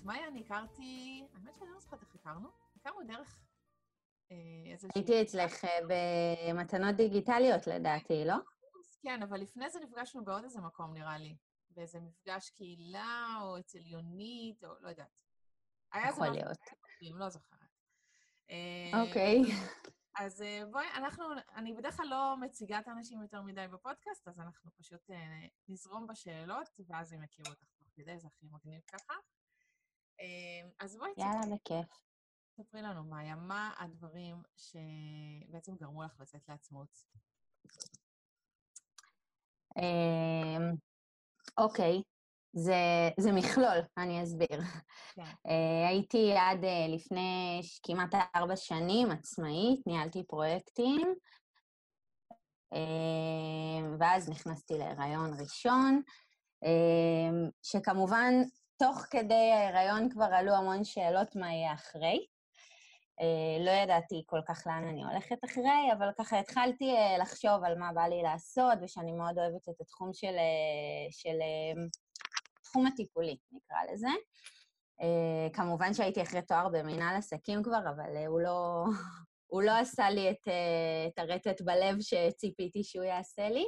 ואת מאיה אני הכרתי, האמת שאני לא זוכרת איך הכרנו, הכרנו דרך איזושהי... הייתי אצלך במתנות דיגיטליות לדעתי, לא? כן, אבל לפני זה נפגשנו בעוד איזה מקום, נראה לי. באיזה מפגש קהילה, או אצל יונית, או לא יודעת. יכול להיות. לא זוכרת. אוקיי. אז אה, בואי, אנחנו, אני בדרך כלל לא מציגה את האנשים יותר מדי בפודקאסט, אז אנחנו פשוט אה, נזרום בשאלות, ואז הם יכירו אותך תוך כדי, זה הכי מגניב ככה. אה, אז בואי, יאללה, בכיף. ספרי לנו, מאיה, מה הדברים שבעצם גרמו לך לצאת לעצמאות? אוקיי, זה, זה מכלול, אני אסביר. כן. Uh, הייתי עד uh, לפני כמעט ארבע שנים עצמאית, ניהלתי פרויקטים, ואז נכנסתי להיריון ראשון, שכמובן, תוך כדי ההיריון כבר עלו המון שאלות מה יהיה אחרי. Uh, לא ידעתי כל כך לאן אני הולכת אחרי, אבל ככה התחלתי uh, לחשוב על מה בא לי לעשות, ושאני מאוד אוהבת את התחום של, uh, של התחום הטיפולי, נקרא לזה. כמובן שהייתי אחרי תואר במנהל עסקים כבר, אבל הוא, לא, הוא לא עשה לי את, את הרטט בלב שציפיתי שהוא יעשה לי,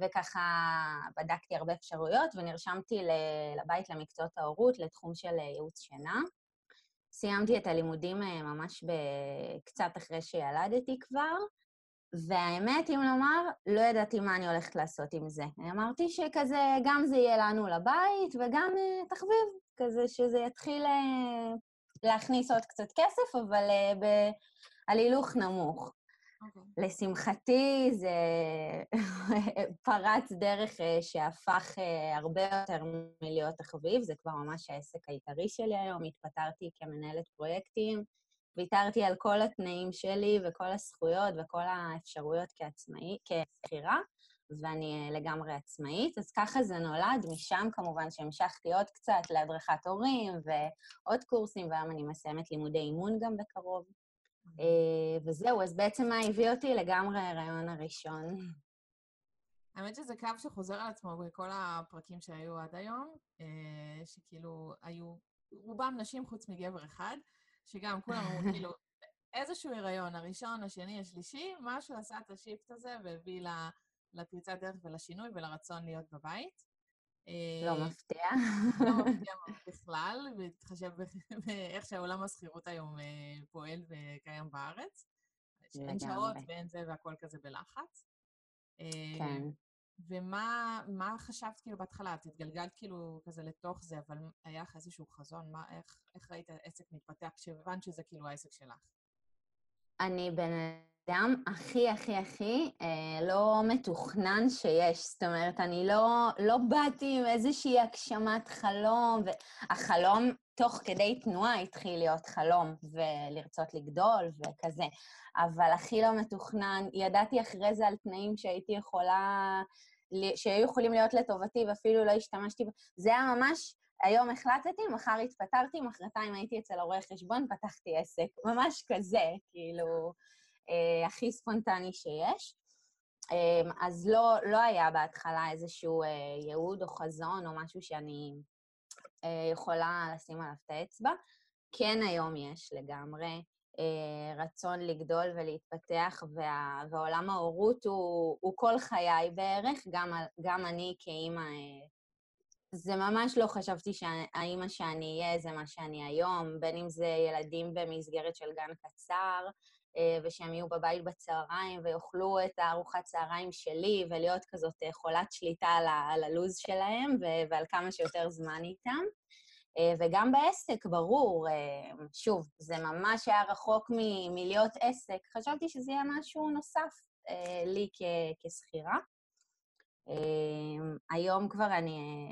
וככה בדקתי הרבה אפשרויות ונרשמתי לבית למקצועות ההורות, לתחום של ייעוץ שינה. סיימתי את הלימודים ממש קצת אחרי שילדתי כבר, והאמת, אם לומר, לא ידעתי מה אני הולכת לעשות עם זה. אמרתי שכזה, גם זה יהיה לנו לבית, וגם uh, תחביב, כזה שזה יתחיל להכניס עוד קצת כסף, אבל uh, ב- על הילוך נמוך. Okay. אוקיי. לשמחתי, זה פרץ דרך uh, שהפך uh, הרבה יותר מלהיות תחביב, זה כבר ממש העסק העיקרי שלי היום. התפטרתי כמנהלת פרויקטים, ויתרתי על כל התנאים שלי וכל הזכויות וכל האפשרויות כעצמאי, כשכירה, ואני אה, לגמרי עצמאית. אז ככה זה נולד, משם כמובן שהמשכתי עוד קצת להדרכת הורים ועוד קורסים, והיום אני מסיימת לימודי אימון גם בקרוב. אה, וזהו, אז בעצם מה הביא אותי לגמרי ההיריון הראשון. האמת שזה קו שחוזר על עצמו בכל הפרקים שהיו עד היום, אה, שכאילו היו רובם נשים חוץ מגבר אחד, שגם כולם אמרו, כאילו, איזשהו הריון, הראשון, השני, השלישי, משהו עשה את השיפט הזה והביא לפריצת דרך ולשינוי ולרצון להיות בבית. לא אה, מפתיע. לא מפתיע בכלל, בהתחשב באיך שהעולם השכירות היום אה, פועל וקיים בארץ. אין שעות ואין זה והכל כזה בלחץ. אה, כן. ומה חשבת כאילו בהתחלה? את התגלגלת כאילו כזה לתוך זה, אבל היה לך איזשהו חזון? מה, איך, איך ראית העסק מתפתח כשהבנת שזה כאילו העסק שלך? אני בן אדם הכי הכי הכי אה, לא מתוכנן שיש. זאת אומרת, אני לא, לא באתי עם איזושהי הגשמת חלום, והחלום תוך כדי תנועה התחיל להיות חלום, ולרצות לגדול וכזה. אבל הכי לא מתוכנן, ידעתי אחרי זה על תנאים שהייתי יכולה, שהיו יכולים להיות לטובתי ואפילו לא השתמשתי. זה היה ממש, היום החלטתי, מחר התפטרתי, מחרתיים הייתי אצל הרואה חשבון, פתחתי עסק. ממש כזה, כאילו, אה, הכי ספונטני שיש. אה, אז לא, לא היה בהתחלה איזשהו אה, ייעוד או חזון או משהו שאני אה, יכולה לשים עליו את האצבע. כן היום יש לגמרי. אה, רצון לגדול ולהתפתח, וה, ועולם ההורות הוא, הוא כל חיי בערך, גם, גם אני כאימא, אה, זה ממש לא חשבתי שהאימא שאני אהיה זה מה שאני היום, בין אם זה ילדים במסגרת של גן קצר, ושהם יהיו בבית בצהריים ויאכלו את הארוחת צהריים שלי, ולהיות כזאת חולת שליטה על הלו"ז שלהם, ועל כמה שיותר זמן איתם. אה, וגם בעסק, ברור, אה, שוב, זה ממש היה רחוק מ- מלהיות עסק. חשבתי שזה יהיה משהו נוסף אה, לי כ- כשכירה. היום כבר אני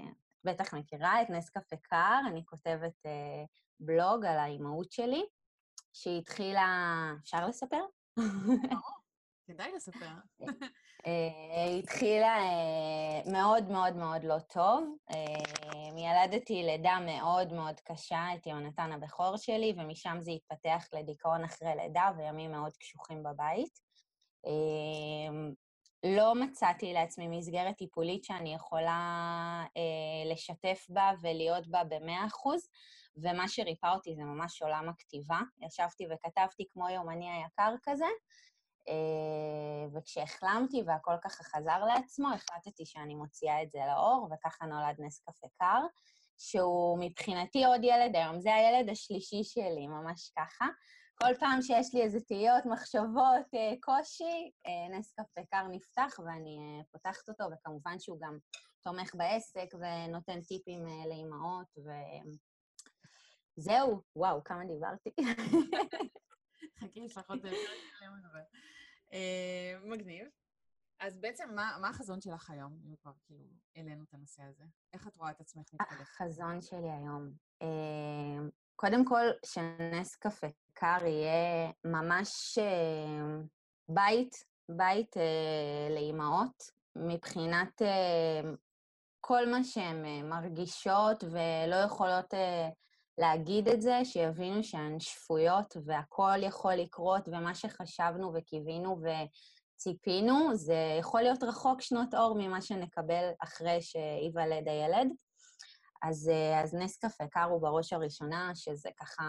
בטח מכירה את נס קפה קר, אני כותבת בלוג על האימהות שלי, שהיא התחילה... אפשר לספר? כדאי לספר. אה, היא התחילה אה, מאוד מאוד מאוד לא טוב. אה, ילדתי לידה מאוד מאוד קשה, את יונתן הבכור שלי, ומשם זה התפתח לדיכאון אחרי לידה וימים מאוד קשוחים בבית. לא מצאתי לעצמי מסגרת טיפולית שאני יכולה אה, לשתף בה ולהיות בה במאה אחוז, ומה שריפא אותי זה ממש עולם הכתיבה. ישבתי וכתבתי כמו יומני היקר כזה, אה, וכשהחלמתי והכל ככה חזר לעצמו, החלטתי שאני מוציאה את זה לאור, וככה נולד נס קפה קר, שהוא מבחינתי עוד ילד היום. זה הילד השלישי שלי, ממש ככה. כל פעם שיש לי איזה תהיות, מחשבות, אה, קושי, אה, נס קפה קר נפתח ואני פותחת אותו, וכמובן שהוא גם תומך בעסק ונותן טיפים לאימהות, וזהו, וואו, כמה דיברתי. חכי, שלם לדבר. אה, מגניב. אז בעצם, מה, מה החזון שלך היום, אם כבר כאילו העלינו את הנושא הזה? איך את רואה את עצמך מתקדמת? החזון שלי היום. אה, קודם כל, שנס קפה קר יהיה ממש אה, בית, בית לאימהות, מבחינת כל מה שהן מרגישות ולא יכולות להגיד את זה, שיבינו שהן שפויות והכול יכול לקרות, ומה שחשבנו וקיווינו וציפינו, זה יכול להיות רחוק שנות אור ממה שנקבל אחרי שייוולד הילד. אז, אז נס קפה קר הוא בראש הראשונה, שזה ככה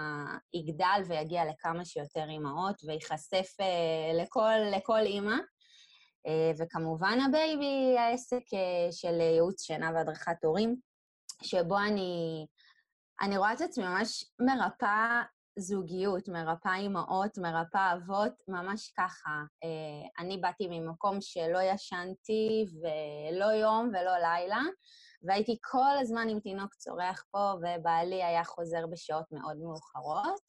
יגדל ויגיע לכמה שיותר אימהות וייחשף uh, לכל, לכל אימא. Uh, וכמובן ה baby, העסק uh, של ייעוץ שינה והדרכת הורים, שבו אני אני רואה את עצמי ממש מרפאה זוגיות, מרפאה אימהות, מרפאה אבות, ממש ככה. אה, אני באתי ממקום שלא ישנתי ולא יום ולא לילה, והייתי כל הזמן עם תינוק צורח פה, ובעלי היה חוזר בשעות מאוד מאוחרות,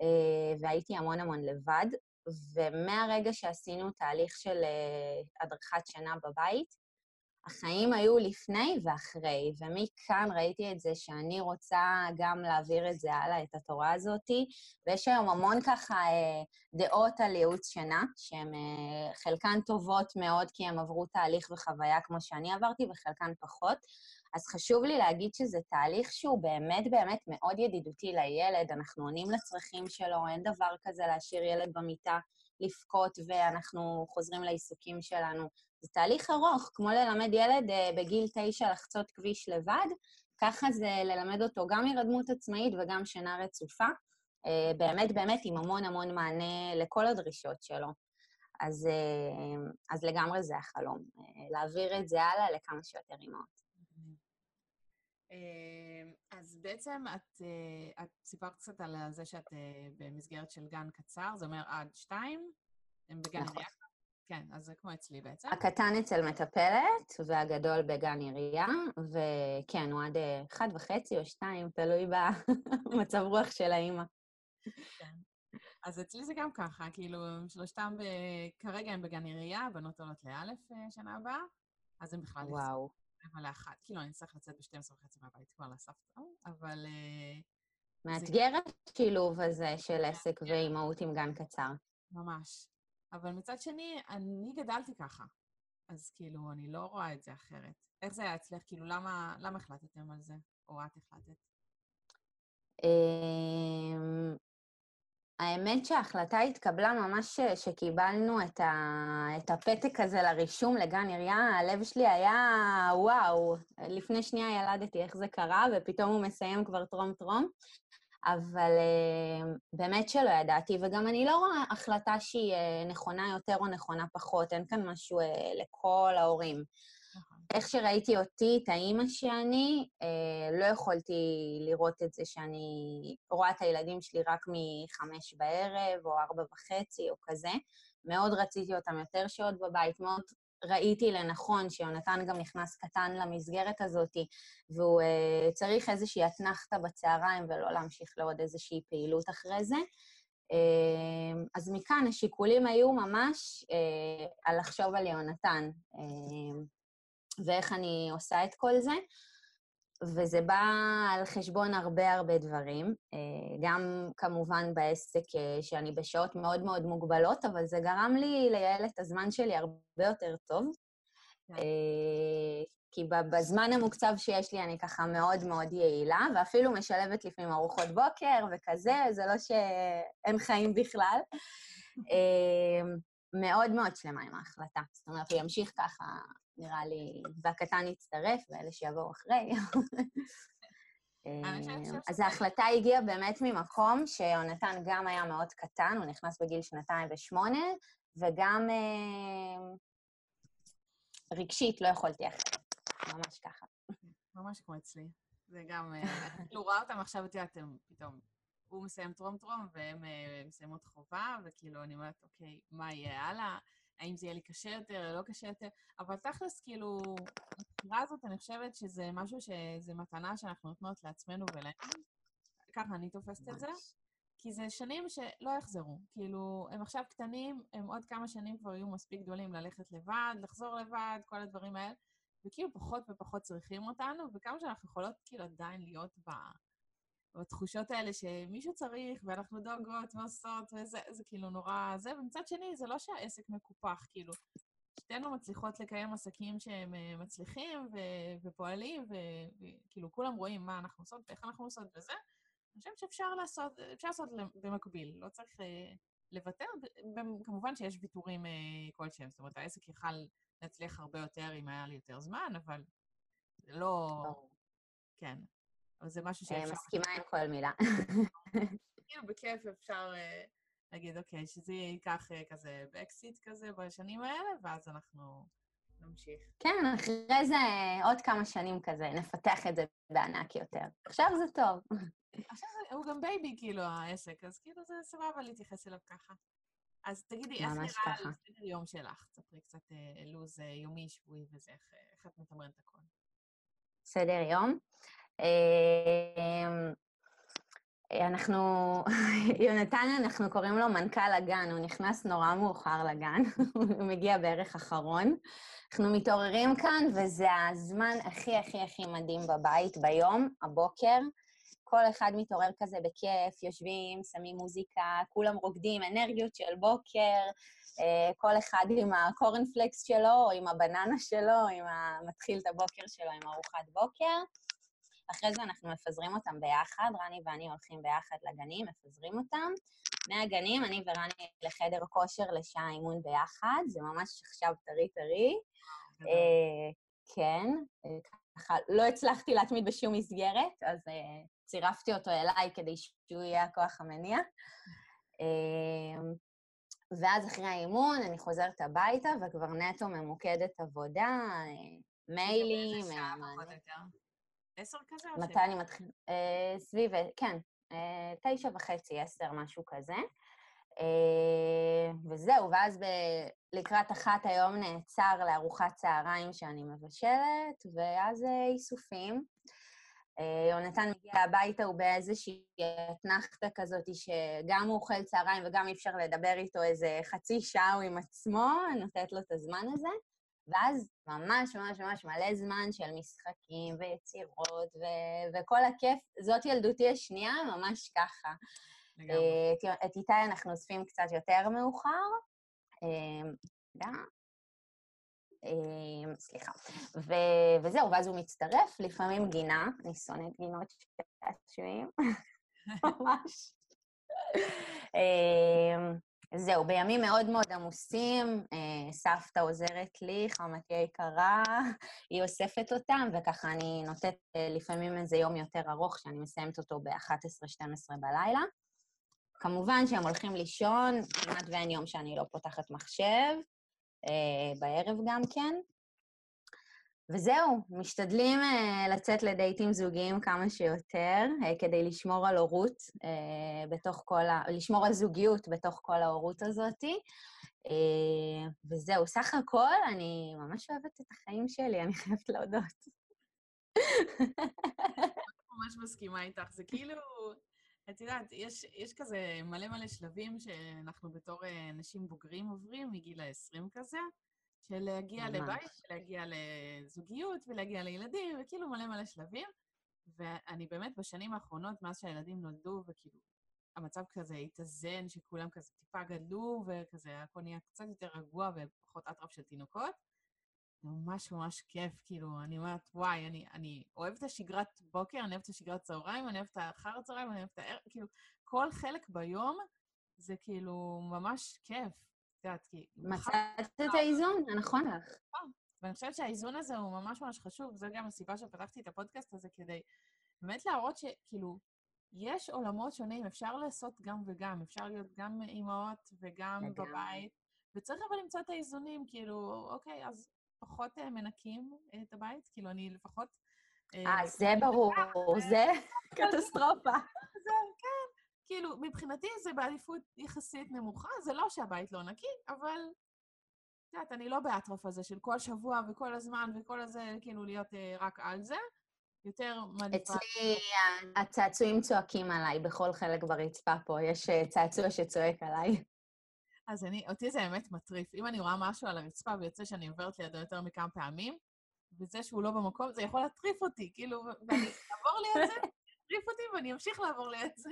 אה, והייתי המון המון לבד. ומהרגע שעשינו תהליך של אה, הדרכת שינה בבית, החיים היו לפני ואחרי, ומכאן ראיתי את זה שאני רוצה גם להעביר את זה הלאה, את התורה הזאת, ויש היום המון ככה אה, דעות על ייעוץ שינה, שהן אה, חלקן טובות מאוד כי הן עברו תהליך וחוויה כמו שאני עברתי, וחלקן פחות. אז חשוב לי להגיד שזה תהליך שהוא באמת באמת מאוד ידידותי לילד, אנחנו עונים לצרכים שלו, אין דבר כזה להשאיר ילד במיטה לבכות ואנחנו חוזרים לעיסוקים שלנו. זה תהליך ארוך, כמו ללמד ילד uh, בגיל תשע לחצות כביש לבד, ככה זה ללמד אותו גם הירדמות עצמאית וגם שינה רצופה. Uh, באמת באמת עם המון המון מענה לכל הדרישות שלו. אז, uh, אז לגמרי זה החלום, להעביר את זה הלאה לכמה שיותר אימהות. אז בעצם את, את סיפרת קצת על זה שאת במסגרת של גן קצר, זה אומר עד שתיים, הם בגן נכון. עירייה כן, אז זה כמו אצלי בעצם. הקטן אצל מטפלת, והגדול בגן עירייה, וכן, הוא עד אה, אחד וחצי או שתיים, תלוי במצב רוח של האימא. כן. אז אצלי זה גם ככה, כאילו, שלושתם ב... כרגע הם בגן עירייה, בנות עולות לאלף אה, שנה הבאה, אז הם בכלל... וואו. רבע לאחת. כאילו, אני אצטרך לצאת ב-12 וחצי מהבית כבר לסבתא, אבל... אה, מאתגר השילוב הזה של עסק ואימהות עם גן קצר. ממש. אבל מצד שני, אני גדלתי ככה. אז כאילו, אני לא רואה את זה אחרת. איך זה היה אצלך? כאילו, למה, למה החלטתם על זה? או את החלטת? אמ, האמת שההחלטה התקבלה ממש שקיבלנו את, ה... את הפתק הזה לרישום לגן עירייה, הלב שלי היה, וואו, לפני שנייה ילדתי, איך זה קרה, ופתאום הוא מסיים כבר טרום-טרום. אבל uh, באמת שלא ידעתי, וגם אני לא רואה החלטה שהיא uh, נכונה יותר או נכונה פחות, אין כאן משהו uh, לכל ההורים. איך שראיתי אותי, את האימא שאני, uh, לא יכולתי לראות את זה שאני רואה את הילדים שלי רק מחמש בערב, או ארבע וחצי, או כזה. מאוד רציתי אותם יותר שעות בבית, מאוד ראיתי לנכון שיונתן גם נכנס קטן למסגרת הזאת, והוא uh, צריך איזושהי אתנחתא בצהריים ולא להמשיך לעוד איזושהי פעילות אחרי זה. Uh, אז מכאן השיקולים היו ממש uh, על לחשוב על יונתן uh, ואיך אני עושה את כל זה. וזה בא על חשבון הרבה הרבה דברים, אה, גם כמובן בעסק אה, שאני בשעות מאוד מאוד מוגבלות, אבל זה גרם לי לייעל את הזמן שלי הרבה יותר טוב. כן. אה, כי בזמן המוקצב שיש לי אני ככה מאוד מאוד יעילה, ואפילו משלבת לפעמים ארוחות בוקר וכזה, זה לא שאין חיים בכלל. מאוד מאוד שלמה עם ההחלטה. זאת אומרת, הוא ימשיך ככה, נראה לי, והקטן יצטרף, ואלה שיבואו אחרי. אה, אז ההחלטה הגיעה באמת ממקום שיונתן גם היה מאוד קטן, הוא נכנס בגיל שנתיים ושמונה, וגם אה, רגשית לא יכולתי אחרת, ממש ככה. ממש כמו אצלי. זה גם, אה, כאילו, רואה אותם עכשיו, את יודעת, פתאום, הוא מסיים טרום-טרום והם מסיימות חובה, וכאילו, אני אומרת, אוקיי, מה יהיה הלאה? האם זה יהיה לי קשה יותר או לא קשה יותר, אבל תכלס, כאילו, הבחירה הזאת, אני חושבת שזה משהו שזה מתנה שאנחנו נותנות לעצמנו ולהם. ככה אני תופסת את זה. כי זה שנים שלא יחזרו. כאילו, הם עכשיו קטנים, הם עוד כמה שנים כבר יהיו מספיק גדולים ללכת לבד, לחזור לבד, כל הדברים האלה, וכאילו פחות ופחות צריכים אותנו, וכמה שאנחנו יכולות כאילו עדיין להיות ב... בתחושות האלה שמישהו צריך, ואנחנו דואגות ועושות, וזה זה כאילו נורא זה, ומצד שני, זה לא שהעסק מקופח, כאילו. שתינו מצליחות לקיים עסקים שהם אה, מצליחים ו- ופועלים, וכאילו כולם רואים מה אנחנו עושות ואיך אנחנו עושות וזה. אני חושבת שאפשר לעשות, אפשר לעשות במקביל, לא צריך אה, לוותר. כמובן שיש ויתורים אה, כלשהם, זאת אומרת, העסק יכל להצליח הרבה יותר אם היה לי יותר זמן, אבל זה לא... כן, אבל זה משהו שאפשר... מסכימה עם כל מילה. כאילו, בכיף אפשר אה, להגיד, אוקיי, שזה ייקח אה, כזה באקסיט כזה בשנים האלה, ואז אנחנו נמשיך. כן, אחרי זה עוד כמה שנים כזה, נפתח את זה בענק יותר. עכשיו זה טוב. עכשיו הוא גם baby, כאילו, העסק, אז כאילו זה סבבה להתייחס אליו ככה. אז תגידי, איך נראה סדר יום שלך? תספרי קצת אה, לו"ז יומי, שבועי וזה, איך את מתמרנת הכל. סדר יום? אמ, אנחנו, יונתן, אנחנו קוראים לו מנכ"ל הגן, הוא נכנס נורא מאוחר לגן, הוא מגיע בערך אחרון. אנחנו מתעוררים כאן, וזה הזמן הכי הכי הכי מדהים בבית ביום, הבוקר. כל אחד מתעורר כזה בכיף, יושבים, שמים מוזיקה, כולם רוקדים, אנרגיות של בוקר, אה, כל אחד עם הקורנפלקס שלו, או עם הבננה שלו, עם ה... מתחיל את הבוקר שלו עם ארוחת בוקר. אחרי זה אנחנו מפזרים אותם ביחד, רני ואני הולכים ביחד לגנים, מפזרים אותם. מהגנים, אני ורני לחדר כושר לשעה אימון ביחד, זה ממש עכשיו טרי-טרי. אה, כן, אה, ככה, לא הצלחתי להתמיד בשום מסגרת, אז אה, צירפתי אותו אליי כדי שהוא יהיה הכוח המניע. ואז אחרי האימון אני חוזרת הביתה, וכבר נטו ממוקדת עבודה, מיילים, איזה עשר כזה? מתי אני מתחיל? אה, סביב, כן, אה, תשע וחצי, עשר, משהו כזה. אה, וזהו, ואז ב... לקראת אחת היום נעצר לארוחת צהריים שאני מבשלת, ואז אה, איסופים. אה, יונתן מגיע הביתה, הוא באיזושהי אתנחתה כזאת שגם הוא אוכל צהריים וגם אי אפשר לדבר איתו איזה חצי שעה הוא עם עצמו, אני נותנת לו את הזמן הזה. ואז ממש ממש ממש מלא זמן של משחקים ויצירות ו- וכל הכיף. זאת ילדותי השנייה, ממש ככה. לגמרי. את איתי אנחנו אוספים קצת יותר מאוחר. רגע. סליחה. ו- וזהו, ואז הוא מצטרף, לפעמים גינה, אני שונאת גינות שעשועים, ממש. זהו, בימים מאוד מאוד עמוסים, אה, סבתא עוזרת לי, חמתי היקרה, היא אוספת אותם, וככה אני נותנת אה, לפעמים איזה יום יותר ארוך, שאני מסיימת אותו ב-11-12 בלילה. כמובן שהם הולכים לישון, כמעט ואין יום שאני לא פותחת מחשב, אה, בערב גם כן. וזהו, משתדלים uh, לצאת לדייטים זוגיים כמה שיותר, uh, כדי לשמור על הורות uh, בתוך כל ה... לשמור על זוגיות בתוך כל ההורות הזאת. Uh, וזהו, סך הכל, אני ממש אוהבת את החיים שלי, אני חייבת להודות. ממש מסכימה איתך. זה כאילו, את יודעת, יש, יש כזה מלא מלא שלבים שאנחנו בתור נשים בוגרים עוברים מגיל ה-20 כזה. של להגיע ממש. לבית, להגיע לזוגיות ולהגיע לילדים, וכאילו מלא מלא שלבים. ואני באמת בשנים האחרונות, מאז שהילדים נולדו, וכאילו המצב כזה התאזן, שכולם כזה טיפה גדלו, וכזה הכל נהיה קצת יותר רגוע ופחות אטרף של תינוקות. זה ממש ממש כיף, כאילו, אני אומרת, וואי, אני, אני אוהבת את השגרת בוקר, אני אוהבת את השגרת צהריים, אני אוהבת את האחר הצהריים, אני אוהבת את הערב, כאילו, כל חלק ביום זה כאילו ממש כיף. את יודעת, כי... מצאת את האיזון, הנכון לך. ואני חושבת שהאיזון הזה הוא ממש ממש חשוב, זו גם הסיבה שפתחתי את הפודקאסט הזה, כדי באמת להראות שכאילו, יש עולמות שונים, אפשר לעשות גם וגם, אפשר להיות גם אימהות וגם לגמרי. בבית, וצריך אבל למצוא את האיזונים, כאילו, אוקיי, אז פחות אה, מנקים את הבית, כאילו, אני לפחות... אה, אה זה ברור, זה קטסטרופה. זה, כן. כאילו, מבחינתי זה בעדיפות יחסית נמוכה, זה לא שהבית לא נקי, אבל את יודעת, אני לא באטרף הזה של כל שבוע וכל הזמן וכל הזה, כאילו, להיות אה, רק על זה. יותר מעדיפה... אצלי הצעצועים צועקים עליי בכל חלק ברצפה פה, יש אה, צעצוע שצועק עליי. אז אני, אותי זה באמת מטריף. אם אני רואה משהו על הרצפה ויוצא שאני עוברת לידו יותר מכמה פעמים, וזה שהוא לא במקום, זה יכול להטריף אותי, כאילו, ואני אעבור ליד זה, יטריף אותי ואני אמשיך לעבור ליד זה.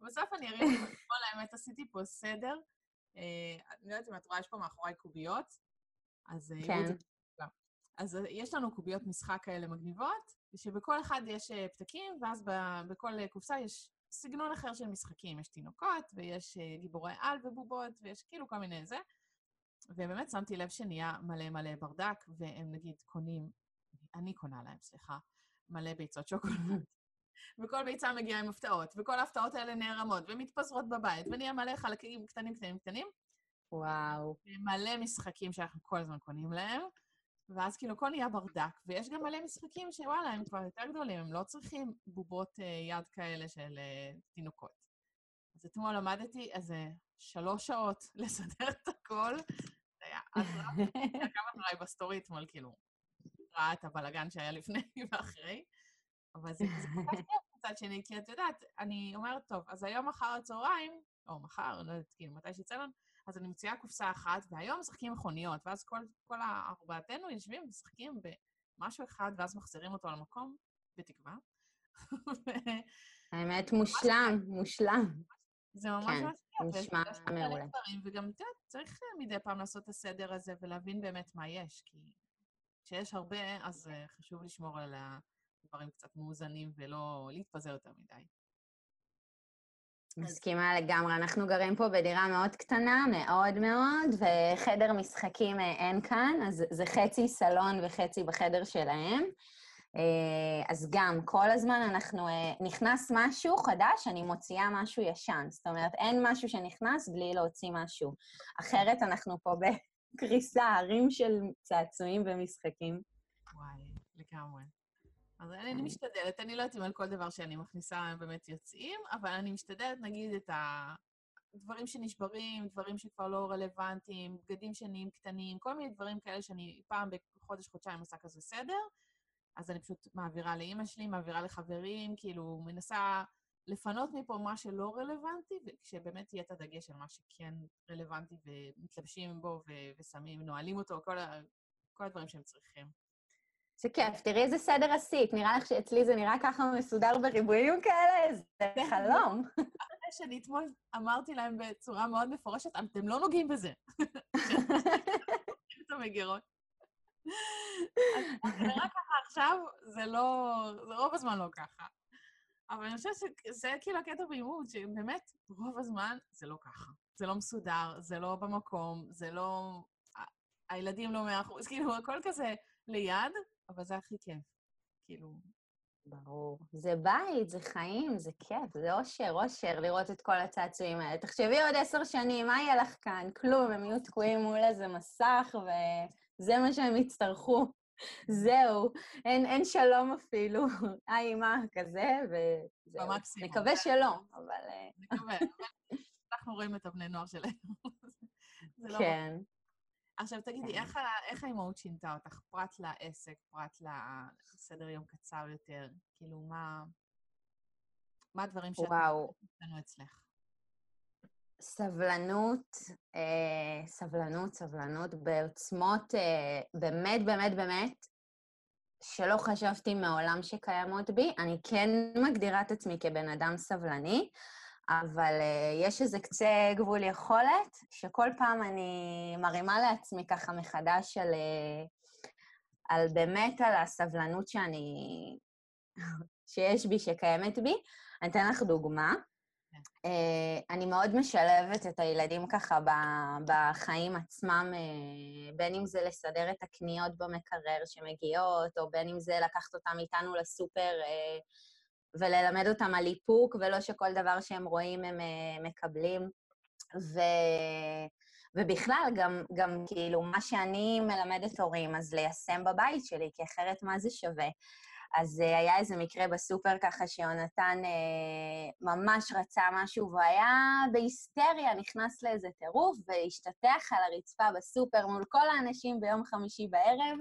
בסוף אני ארים את כל האמת, עשיתי פה סדר. אה, אני לא יודעת אם את רואה, יש פה מאחוריי קוביות, אז... אה, כן. אז יש לנו קוביות משחק כאלה מגניבות, שבכל אחד יש אה, פתקים, ואז בכל אה, קופסה יש סגנון אחר של משחקים. יש תינוקות, ויש אה, גיבורי על ובובות, ויש כאילו כל מיני זה. ובאמת שמתי לב שנהיה מלא מלא ברדק, והם נגיד קונים, אני קונה להם, סליחה, מלא ביצות שוקולד. וכל ביצה מגיעה עם הפתעות, וכל ההפתעות האלה נערמות ומתפזרות בבית, ונהיה מלא חלקים קטנים קטנים קטנים. וואו. מלא משחקים שאנחנו כל הזמן קונים להם. ואז כאילו הכל נהיה ברדק, ויש גם מלא משחקים שוואלה, הם כבר יותר גדולים, הם לא צריכים בובות uh, יד כאלה של uh, תינוקות. אז אתמול למדתי איזה שלוש שעות לסדר את הכל. זה היה עזרה. כמה אחריי בסטורי אתמול, כאילו, ראה את הבלגן שהיה לפני ואחרי. אבל זה כל כך מצד שני, כי את יודעת, אני אומרת, טוב, אז היום אחר הצהריים, או מחר, לא יודעת, כאילו, מתי שיצא לנו, אז אני מוציאה קופסה אחת, והיום משחקים מכוניות, ואז כל, כל ארבעתנו יושבים ומשחקים במשהו אחד, ואז מחזירים אותו למקום, בתקווה. האמת, מושלם, מושלם. זה ממש כן, ממש נשמע מעולה. וגם, את יודעת, צריך מדי פעם לעשות את הסדר הזה ולהבין באמת מה יש, כי כשיש הרבה, אז אה, חשוב לשמור על הדברים קצת מאוזנים ולא להתפזר יותר מדי. מסכימה לגמרי. אנחנו גרים פה בדירה מאוד קטנה, מאוד מאוד, וחדר משחקים אה, אין כאן, אז זה חצי סלון וחצי בחדר שלהם. אה, אז גם, כל הזמן אנחנו... אה, נכנס משהו חדש, אני מוציאה משהו ישן. זאת אומרת, אין משהו שנכנס בלי להוציא משהו. אחרת אנחנו פה בקריסה, הרים של צעצועים ומשחקים. וואי, לגמרי. אז אני, אני משתדלת, אני לא יודעת אם על כל דבר שאני מכניסה באמת יוצאים, אבל אני משתדלת, נגיד, את הדברים שנשברים, דברים שכבר לא רלוונטיים, בגדים שנהיים קטנים, כל מיני דברים כאלה שאני פעם בחודש, חודשיים עושה כזה סדר, אז אני פשוט מעבירה לאימא שלי, מעבירה לחברים, כאילו, מנסה לפנות מפה מה שלא רלוונטי, וכשבאמת יהיה את הדגש על מה שכן רלוונטי, ומתלבשים בו ושמים, נועלים אותו, כל, ה- כל הדברים שהם צריכים. זה כיף, תראי איזה סדר עשית. נראה לך שאצלי זה נראה ככה מסודר בריבועים כאלה? זה חלום. אחרי שאני אתמול אמרתי להם בצורה מאוד מפורשת, אתם לא נוגעים בזה. את המגירות. אז זה רק ככה עכשיו, זה לא... זה רוב הזמן לא ככה. אבל אני חושבת שזה כאילו הקטע באימון, שבאמת, רוב הזמן זה לא ככה. זה לא מסודר, זה לא במקום, זה לא... הילדים לא מאה אחוז, כאילו, הכל כזה ליד, אבל זה הכי כיף. כאילו... ברור. זה בית, זה חיים, זה כיף, זה אושר, אושר לראות את כל הצעצועים האלה. תחשבי עוד עשר שנים, מה יהיה לך כאן? כלום, הם יהיו תקועים מול איזה מסך, וזה מה שהם יצטרכו. זהו, אין, אין שלום אפילו. היי, מה, כזה, וזהו. במקסימום. נקווה שלא, אבל... אה, נקווה. אנחנו רואים את הבני נוער שלנו. לא כן. עכשיו תגידי, כן. איך, איך האימהות שינתה אותך, פרט לעסק, פרט לסדר יום קצר יותר? כאילו, מה, מה הדברים שאת לנו אצלך? סבלנות, אה, סבלנות, סבלנות בעוצמות אה, באמת, באמת, באמת, שלא חשבתי מעולם שקיימות בי. אני כן מגדירה את עצמי כבן אדם סבלני, אבל uh, יש איזה קצה גבול יכולת, שכל פעם אני מרימה לעצמי ככה מחדש על, uh, על באמת על הסבלנות שאני... שיש בי, שקיימת בי. אני אתן לך דוגמה. אה, אני מאוד משלבת את הילדים ככה בחיים עצמם, אה, בין אם זה לסדר את הקניות במקרר שמגיעות, או בין אם זה לקחת אותם איתנו לסופר אה, וללמד אותם על איפוק, ולא שכל דבר שהם רואים הם מקבלים. ו... ובכלל, גם, גם כאילו, מה שאני מלמדת הורים, אז ליישם בבית שלי, כי אחרת מה זה שווה? אז uh, היה איזה מקרה בסופר ככה שיונתן uh, ממש רצה משהו, והוא היה בהיסטריה, נכנס לאיזה טירוף והשתטח על הרצפה בסופר מול כל האנשים ביום חמישי בערב.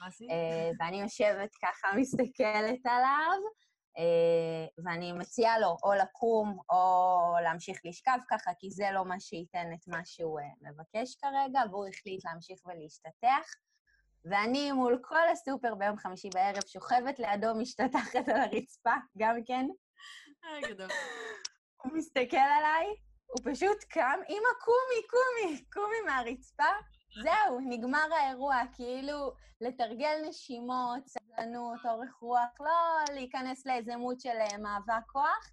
מה עשית? Uh, ואני יושבת ככה, מסתכלת עליו, ואני מציעה לו או לקום או להמשיך לשכב ככה, כי זה לא מה שייתן את מה שהוא uh, מבקש כרגע, והוא החליט להמשיך ולהשתטח. ואני מול כל הסופר ביום חמישי בערב, שוכבת לידו, משתטחת על הרצפה, גם כן. אה, גדול. הוא מסתכל עליי, הוא פשוט קם, אמא, קומי, קומי, קומי מהרצפה. זהו, נגמר האירוע, כאילו לתרגל נשימות, סבלנות, אורך רוח, לא להיכנס לאיזה מות של אה, מאבק כוח,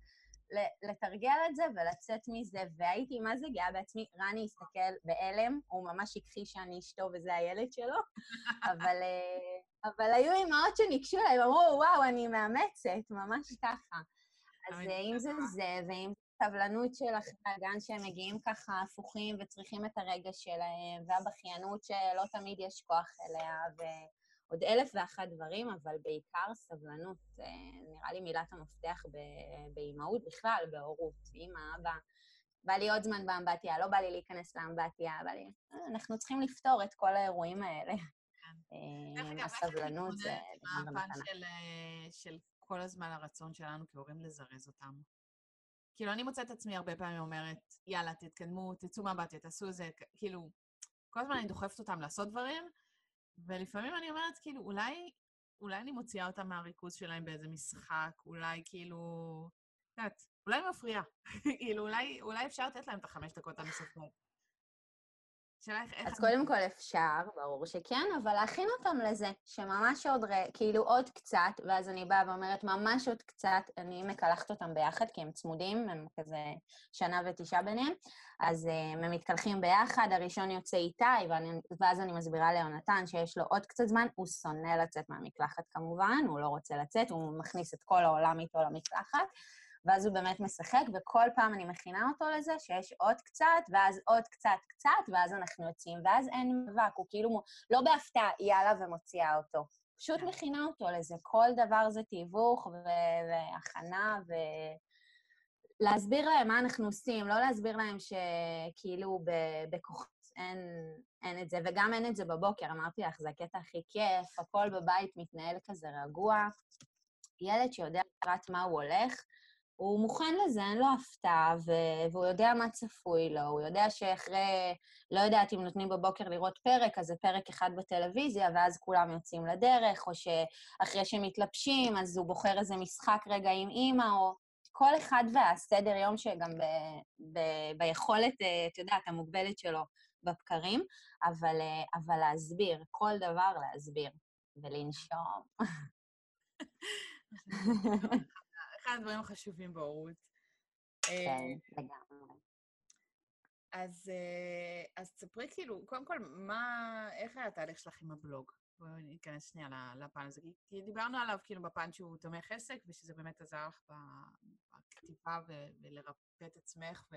לתרגל את זה ולצאת מזה, והייתי מה זה גאה בעצמי. רני הסתכל בהלם, הוא ממש הכחיש שאני אשתו וזה הילד שלו, אבל, אה, אבל היו אימהות שניגשו אליי ואמרו, וואו, אני מאמצת, ממש ככה. אז אה, אם זה זה, ואם סבלנות של אחרי הגן שהם מגיעים ככה הפוכים וצריכים את הרגע שלהם, והבכיינות שלא תמיד יש כוח אליה, ו... עוד אלף ואחת דברים, אבל בעיקר סבלנות. נראה לי מילת המפתח באימהות בכלל, בהורות. אימא, אבא, בא לי עוד זמן באמבטיה, לא בא לי להיכנס לאמבטיה, בא לי... אנחנו צריכים לפתור את כל האירועים האלה. כן. אה, הסבלנות זה... מה הפן אה, של כל הזמן הרצון שלנו כהורים לזרז אותם? כאילו, אני מוצאת את עצמי הרבה פעמים אומרת, יאללה, תתקדמו, תצאו מהבתיה, תעשו זה, כאילו, כל הזמן אני דוחפת אותם לעשות דברים, ולפעמים אני אומרת, כאילו, אולי, אולי אני מוציאה אותם מהריכוז שלהם באיזה משחק, אולי כאילו, את יודעת, אולי מפריעה. כאילו, אולי, אולי אפשר לתת להם את החמש דקות הנוספות. השאלה איך... אז קודם כל אפשר, ברור שכן, אבל להכין אותם לזה, שממש עוד. כאילו עוד קצת, ואז אני באה ואומרת, ממש עוד קצת, אני מקלחת אותם ביחד, כי הם צמודים, הם כזה שנה ותשעה ביניהם, אז הם מתקלחים ביחד, הראשון יוצא איתי, ואני, ואז אני מסבירה ליונתן שיש לו עוד קצת זמן, הוא שונא לצאת מהמקלחת כמובן, הוא לא רוצה לצאת, הוא מכניס את כל העולם איתו למקלחת. ואז הוא באמת משחק, וכל פעם אני מכינה אותו לזה שיש עוד קצת, ואז עוד קצת קצת, ואז אנחנו יוצאים, ואז אין מאבק, הוא כאילו לא בהפתעה, יאללה, ומוציאה אותו. פשוט כן. מכינה אותו לזה. כל דבר זה תיווך ו- והכנה, ו... להסביר להם מה אנחנו עושים, לא להסביר להם שכאילו בכוחות אין, אין את זה, וגם אין את זה בבוקר, אמרתי לך, זה הקטע הכי כיף, הכל בבית מתנהל כזה רגוע. ילד שיודע לקראת מה הוא הולך, הוא מוכן לזה, אין לו הפתעה, והוא יודע מה צפוי לו, הוא יודע שאחרי, לא יודעת אם נותנים בבוקר לראות פרק, אז זה פרק אחד בטלוויזיה, ואז כולם יוצאים לדרך, או שאחרי שמתלבשים, אז הוא בוחר איזה משחק רגע עם אימא, או כל אחד והסדר יום שגם ב, ב, ביכולת, אה, את יודעת, המוגבלת שלו בבקרים, אבל, אה, אבל להסביר, כל דבר להסביר, ולנשום. אחד הדברים החשובים בהורות. כן, אה, לגמרי. אז, אה, אז תספרי כאילו, קודם כל, מה, איך היה התהליך שלך עם הבלוג? בואי ניכנס שנייה לפן הזה. כי דיברנו עליו כאילו בפן שהוא תומך עסק, ושזה באמת עזר לך בכתיבה ולרפא את עצמך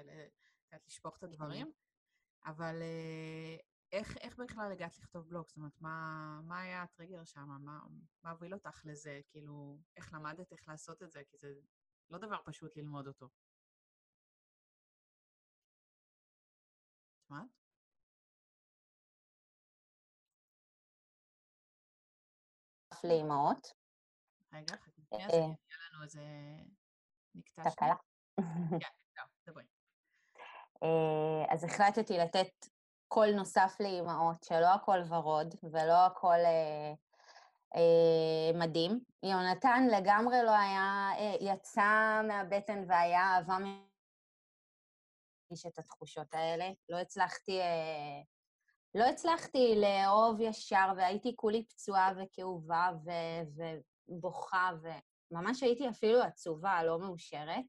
ולשפוך את הדברים. אבל אה, איך, איך בכלל הגעת לכתוב בלוג? זאת אומרת, מה, מה היה הטריגר שם? מה, מה הוביל אותך לזה? כאילו, איך למדת איך לעשות את זה? כי זה לא דבר פשוט ללמוד אותו. שמעת? לאימהות. רגע, חכי שנייה, שיהיה לנו איזה נקטע. תקלה. כן. אה, אז החלטתי לתת קול נוסף לאימהות, שלא הכל ורוד ולא הכל אה, אה, מדהים. יונתן לגמרי לא היה, אה, יצא מהבטן והיה אהבה מרגיש את התחושות האלה. לא הצלחתי, אה, לא הצלחתי לאהוב ישר, והייתי כולי פצועה וכאובה ו- ובוכה, וממש הייתי אפילו עצובה, לא מאושרת.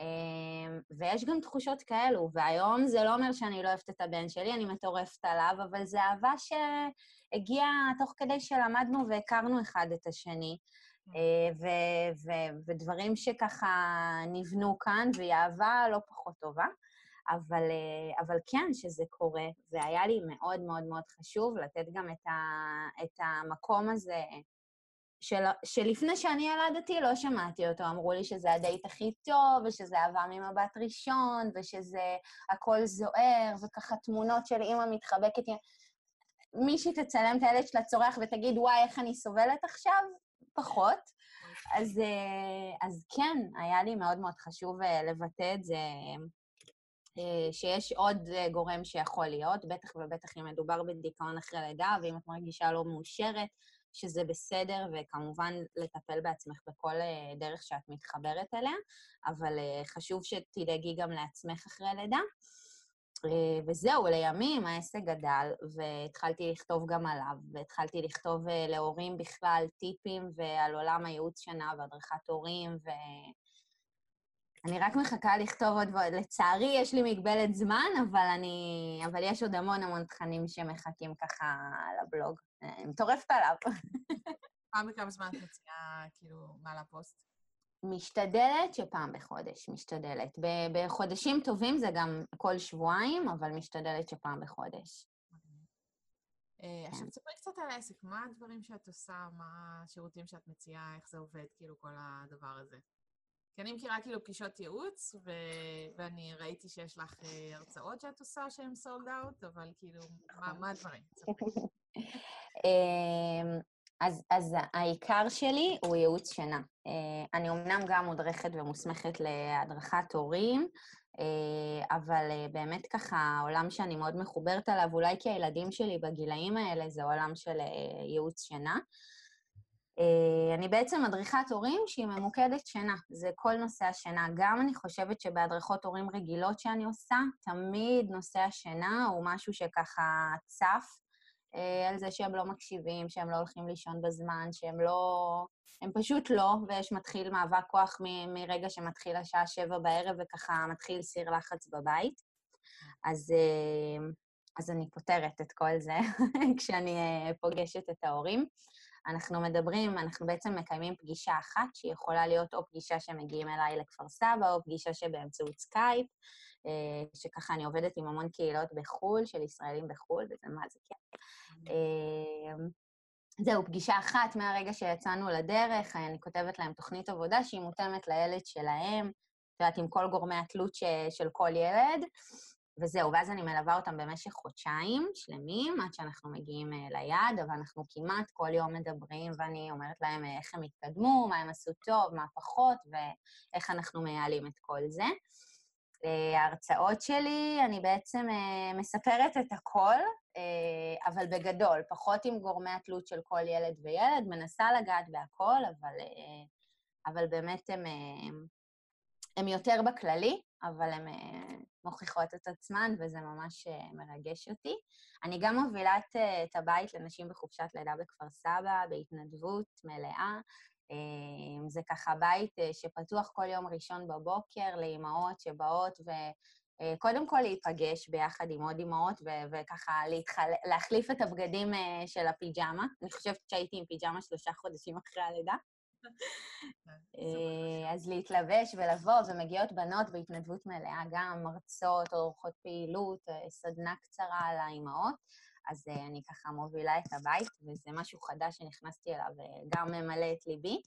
אמ, ויש גם תחושות כאלו, והיום זה לא אומר שאני לא אוהבת את הבן שלי, אני מטורפת עליו, אבל זו אהבה שהגיעה תוך כדי שלמדנו והכרנו אחד את השני. כן. אה, ו- ו- ודברים שככה נבנו כאן, והיא אהבה לא פחות טובה. אבל, אה, אבל כן, שזה קורה, והיה לי מאוד מאוד מאוד חשוב לתת גם את, ה- את המקום הזה של, שלפני שאני ילדתי לא שמעתי אותו, אמרו לי שזה הדייט הכי טוב, ושזה אהבה ממבט ראשון, ושזה הכל זוהר, וככה תמונות של אימא מתחבקת. מישהי תצלם את הילד שלה צורח ותגיד, וואי, איך אני סובלת עכשיו? פחות. אז, אה, אז כן, היה לי מאוד מאוד חשוב אה, לבטא את זה, אה, שיש עוד גורם שיכול להיות, בטח ובטח אם מדובר בדיכאון אחרי לידה, ואם את מרגישה לא מאושרת, שזה בסדר, וכמובן לטפל בעצמך בכל אה, דרך שאת מתחברת אליה, אבל אה, חשוב שתדאגי גם לעצמך אחרי לידה. אה, וזהו, לימים העסק גדל, והתחלתי לכתוב גם עליו, והתחלתי לכתוב להורים בכלל טיפים ועל עולם הייעוץ שנה והדרכת הורים, ו... אני רק מחכה לכתוב עוד ועוד. לצערי, יש לי מגבלת זמן, אבל אני... אבל יש עוד המון המון תכנים שמחכים ככה לבלוג. מטורפת עליו. פעם בכמה זמן את מציעה, כאילו, מה לפוסט? משתדלת שפעם בחודש, משתדלת. בחודשים טובים זה גם כל שבועיים, אבל משתדלת שפעם בחודש. אה, עכשיו, תספרי קצת על העסק. מה הדברים שאת עושה, מה השירותים שאת מציעה, איך זה עובד, כאילו, כל הדבר הזה? כי אני מכירה כאילו פגישות ייעוץ, ו... ואני ראיתי שיש לך uh, הרצאות שאת עושה שהן סולד אאוט, אבל כאילו, מה, מה הדברים? אמ, אז, אז העיקר שלי הוא ייעוץ שינה. אה, אני אמנם גם מודרכת ומוסמכת להדרכת הורים, אה, אבל באמת ככה, העולם שאני מאוד מחוברת עליו, אולי כי הילדים שלי בגילאים האלה, זה עולם של ייעוץ שינה. אה, אני בעצם מדריכת הורים שהיא ממוקדת שינה. זה כל נושא השינה. גם אני חושבת שבהדרכות הורים רגילות שאני עושה, תמיד נושא השינה הוא משהו שככה צף אה, על זה שהם לא מקשיבים, שהם לא הולכים לישון בזמן, שהם לא... הם פשוט לא, ויש מתחיל מאבק כוח מ- מרגע שמתחיל השעה שבע בערב וככה מתחיל סיר לחץ בבית. אז, אה, אז אני פותרת את כל זה כשאני פוגשת את ההורים. אנחנו מדברים, אנחנו בעצם מקיימים פגישה אחת, שהיא יכולה להיות או פגישה שמגיעים אליי לכפר סבא, או פגישה שבאמצעות סקייפ, אה, שככה אני עובדת עם המון קהילות בחו"ל, של ישראלים בחו"ל, וזה מה זה כן. אה, זהו, פגישה אחת מהרגע שיצאנו לדרך, אני כותבת להם תוכנית עבודה שהיא מותאמת לילד שלהם, את יודעת, עם כל גורמי התלות ש, של כל ילד. וזהו, ואז אני מלווה אותם במשך חודשיים שלמים, עד שאנחנו מגיעים uh, ליעד, אבל אנחנו כמעט כל יום מדברים, ואני אומרת להם איך הם התקדמו, מה הם עשו טוב, מה פחות, ואיך אנחנו מייעלים את כל זה. ההרצאות שלי, אני בעצם uh, מספרת את הכל, uh, אבל בגדול, פחות עם גורמי התלות של כל ילד וילד, מנסה לגעת בהכל, אבל, uh, אבל באמת הם, הם יותר בכללי, אבל הן מוכיחות את עצמן, וזה ממש מרגש אותי. אני גם מובילה את הבית לנשים בחופשת לידה בכפר סבא, בהתנדבות מלאה. Uh, זה ככה בית uh, שפתוח כל יום ראשון בבוקר לאימהות שבאות ו... קודם כל להיפגש ביחד עם עוד אימהות, ו- וככה להתחל... להחליף את הבגדים של הפיג'מה. אני חושבת שהייתי עם פיג'מה שלושה חודשים אחרי הלידה. אה, אז להתלבש ולבוא, ומגיעות בנות בהתנדבות מלאה, גם מרצות, עורכות פעילות, אה, סדנה קצרה על האימהות. אז אה, אני ככה מובילה את הבית, וזה משהו חדש שנכנסתי אליו, וגם ממלא את ליבי.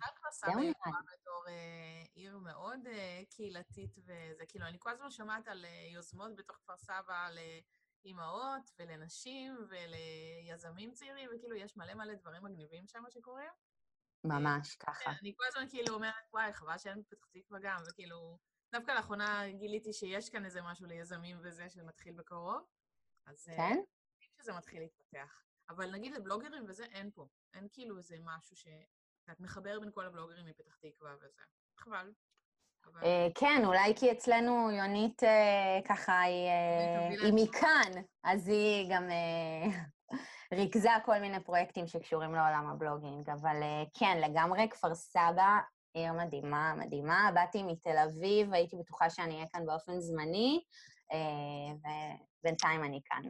כפר סבא ידועה בתור עיר מאוד קהילתית וזה, כאילו, אני כל הזמן שומעת על יוזמות בתוך כפר סבא, על לאימהות ולנשים וליזמים צעירים, וכאילו יש מלא מלא דברים מגניבים שם שקורים. ממש, ככה. אני כל הזמן כאילו אומרת, וואי, חבל שאין בפתח תקווה גם, וכאילו, דווקא לאחרונה גיליתי שיש כאן איזה משהו ליזמים וזה שמתחיל בקרוב. אז... אה, כן? אני שזה מתחיל להתפתח. אבל נגיד לבלוגרים וזה, אין פה. אין כאילו איזה משהו שאת מחבר בין כל הבלוגרים מפתח תקווה וזה. חבל. אה, כן, אולי כי אצלנו יונית אה, ככה, היא אה, מכאן, אז היא גם ריכזה כל מיני פרויקטים שקשורים לעולם הבלוגינג, אבל כן, לגמרי כפר סבא עיר מדהימה, מדהימה. באתי מתל אביב, הייתי בטוחה שאני אהיה כאן באופן זמני, אה, ובינתיים אני כאן.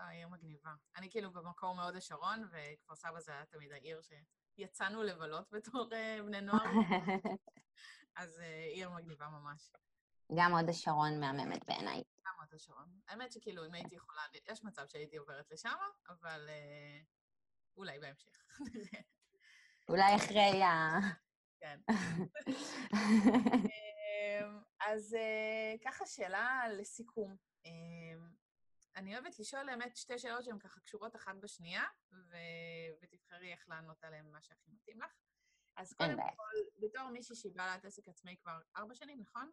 אה, עיר מגניבה. אני כאילו במקור מאוד השרון, וכפר סבא זה היה תמיד העיר שיצאנו לבלות בתור אה, בני נוער, אז עיר מגניבה ממש. גם הוד השרון מהממת בעיניי. גם הוד השרון. האמת שכאילו, אם הייתי יכולה, יש מצב שהייתי עוברת לשם, אבל אולי בהמשך. אולי אחרי ה... כן. אמ, אז אה, ככה שאלה לסיכום. אמ, אני אוהבת לשאול האמת שתי שאלות שהן ככה קשורות אחת בשנייה, ו- ותבחרי איך לענות עליהן מה שהכי מתאים לך. אז קודם כל, בתור מישהי שהיא בעלת עסק עצמאי כבר ארבע שנים, נכון?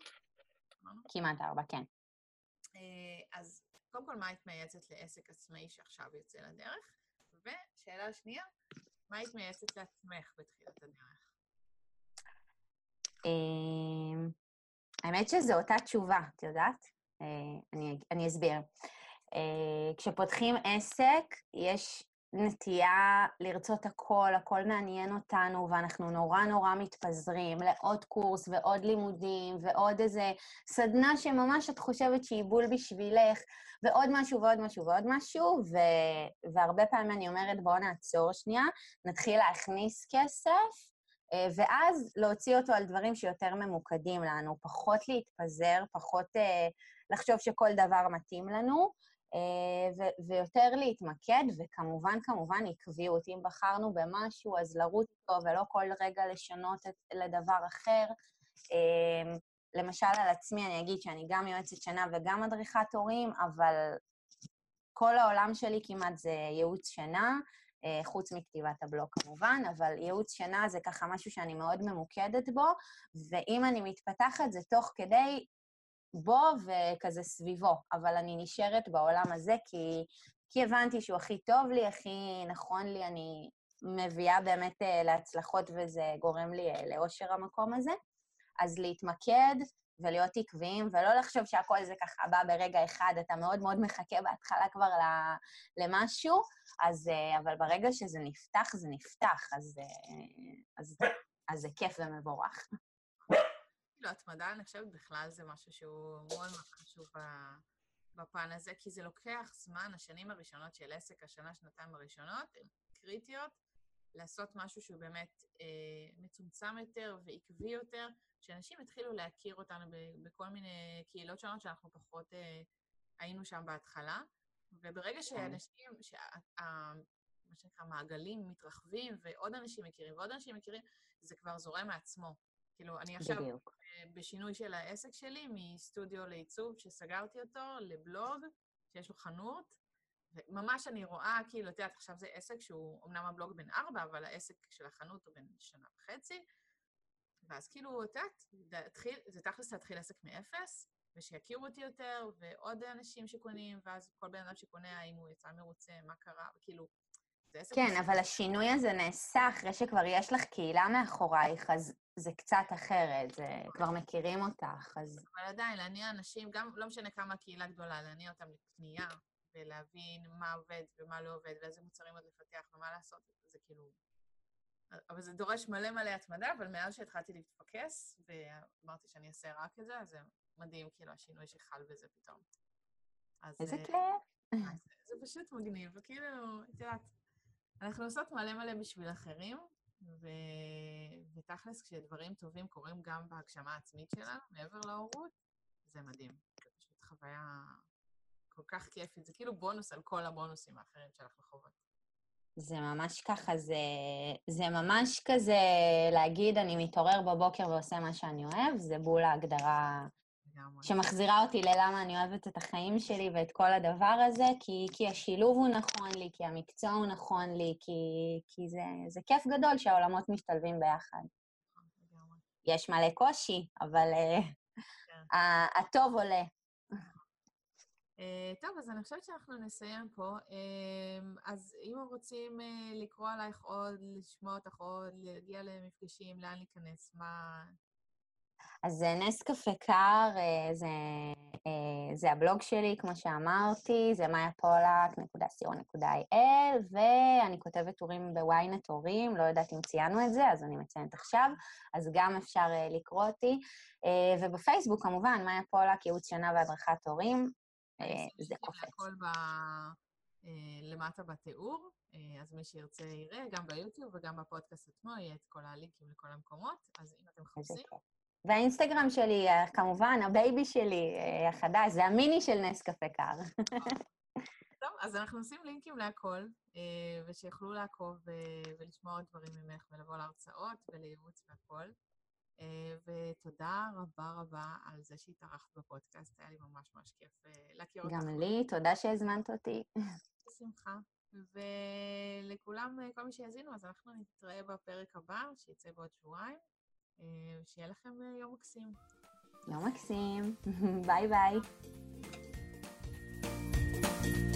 כמעט ארבע, כן. אה, אז קודם כל, מה היית מייעצת לעסק עצמאי שעכשיו יוצא לדרך? ושאלה שנייה, מה היית מייעצת לעצמך בתחילת הדרך? אמ, האמת שזו אותה תשובה, את יודעת? אה, אני, אני אסביר. אה, כשפותחים עסק, יש נטייה לרצות הכל, הכל מעניין אותנו, ואנחנו נורא נורא מתפזרים לעוד קורס ועוד לימודים ועוד איזה סדנה שממש את חושבת שהיא בול בשבילך, ועוד משהו ועוד משהו ועוד משהו, ו... והרבה פעמים אני אומרת, בואו נעצור שנייה, נתחיל להכניס כסף, ואז להוציא אותו על דברים שיותר ממוקדים לנו, פחות להתפזר, פחות uh, לחשוב שכל דבר מתאים לנו, uh, ו- ויותר להתמקד, וכמובן, כמובן, עקביות. אם בחרנו במשהו, אז לרוץ אותו ולא כל רגע לשנות את, לדבר אחר. למשל, על עצמי אני אגיד שאני גם יועצת שנה וגם מדריכת הורים, אבל כל העולם שלי כמעט זה ייעוץ אה, חוץ מכתיבת הבלוג כמובן, אבל ייעוץ שינה זה ככה משהו שאני מאוד ממוקדת בו, ואם אני מתפתחת זה תוך כדי בו וכזה סביבו, אבל אני נשארת בעולם הזה כי, כי הבנתי שהוא הכי טוב לי, הכי נכון לי, אני מביאה באמת אה, להצלחות וזה גורם לי אה, לאושר המקום הזה. אז להתמקד ולהיות עקביים, ולא לחשוב שהכל זה ככה בא ברגע אחד, אתה מאוד מאוד מחכה בהתחלה כבר למשהו, אז, אה, אבל ברגע שזה נפתח, זה נפתח, אז, אה, אז, אז זה כיף ומבורך. כאילו, התמדה, אני חושבת, בכלל זה משהו שהוא מאוד מאוד חשוב בפן הזה, כי זה לוקח זמן, השנים הראשונות של עסק, השנה, שנתיים הראשונות, הן קריטיות, לעשות משהו שהוא באמת אה, מצומצם יותר ועקבי יותר, שאנשים התחילו להכיר אותנו בכל מיני קהילות שונות שאנחנו פחות אה, היינו שם בהתחלה. וברגע כן. שאנשים, שה, מה שנקרא, מעגלים מתרחבים, ועוד אנשים מכירים ועוד אנשים מכירים, זה כבר זורם מעצמו. כאילו, אני עכשיו בדיוק. בשינוי של העסק שלי, מסטודיו לעיצוב, שסגרתי אותו, לבלוג, שיש לו חנות, וממש אני רואה, כאילו, את יודעת, עכשיו זה עסק שהוא, אמנם הבלוג בן ארבע, אבל העסק של החנות הוא בן שנה וחצי, ואז כאילו, את יודעת, זה תכלס להתחיל עסק מאפס, ושיכירו אותי יותר, ועוד אנשים שקונים, ואז כל בן אדם שקונה, האם הוא יצא מרוצה, מה קרה, וכאילו, זה עסק... כן, אבל השינוי הזה נעשה אחרי שכבר יש לך קהילה מאחורייך, אז זה קצת אחרת, זה כבר מכירים אותך, אז... אבל עדיין, להניע אנשים, גם לא משנה כמה הקהילה גדולה, להניע אותם לקנייה, ולהבין מה עובד ומה לא עובד, ואיזה מוצרים עוד לפתח ומה לעשות, זה כאילו... אבל זה דורש מלא מלא התמדה, אבל מאז שהתחלתי להתפקס, ואמרתי שאני אעשה רק את זה, אז זה מדהים, כאילו, השינוי שחל בזה פתאום. אז, איזה אה, כיף. זה, זה פשוט מגניב, וכאילו, את יודעת, אנחנו עושות מלא מלא בשביל אחרים, ו... ותכלס, כשדברים טובים קורים גם בהגשמה העצמית שלנו, מעבר להורות, זה מדהים. זה פשוט חוויה כל כך כיפית. זה כאילו בונוס על כל הבונוסים האחרים שאנחנו חוות. זה ממש ככה, זה, זה ממש כזה להגיד, אני מתעורר בבוקר ועושה מה שאני אוהב, זה בול ההגדרה שמחזירה אותי ללמה אני אוהבת את החיים שלי ואת כל הדבר הזה, כי, כי השילוב הוא נכון לי, כי המקצוע הוא נכון לי, כי, כי זה, זה כיף גדול שהעולמות משתלבים ביחד. יש מלא קושי, אבל uh, כן. הטוב עולה. Uh, טוב, אז אני חושבת שאנחנו נסיים פה. Uh, אז אם רוצים uh, לקרוא עלייך עוד, לשמוע אותך עוד, להגיע למפגשים, לאן להיכנס, מה... אז נס קפה קר זה, זה הבלוג שלי, כמו שאמרתי, זה מאיapolak.co.il, ואני כותבת טורים בוויינט הורים, לא יודעת אם ציינו את זה, אז אני מציינת עכשיו, אז גם אפשר לקרוא אותי. ובפייסבוק, כמובן, מאיה פולק, ייעוץ שינה והדרכת הורים, זה קופץ. הכל ב... למטה בתיאור, אז מי שירצה יראה, גם ביוטיוב וגם בפודקאסט עצמו, יהיה את כל הלינקים לכל המקומות, אז אם אתם מחפשים... והאינסטגרם שלי, כמובן, ה baby שלי החדש, זה המיני של נס קפה קר. טוב, אז אנחנו עושים לינקים להכל, ושיוכלו לעקוב ולשמוע עוד דברים ממך, ולבוא להרצאות ולייעוץ והכל. ותודה רבה רבה על זה שהתארחת בפודקאסט, היה לי ממש ממש כיף להכיר אותך. גם לי, תודה שהזמנת אותי. בשמחה. ולכולם, כל מי שיאזינו, אז אנחנו נתראה בפרק הבא, שיצא בעוד שבועיים. ושיהיה לכם יום מקסים. יום מקסים. ביי ביי. thank you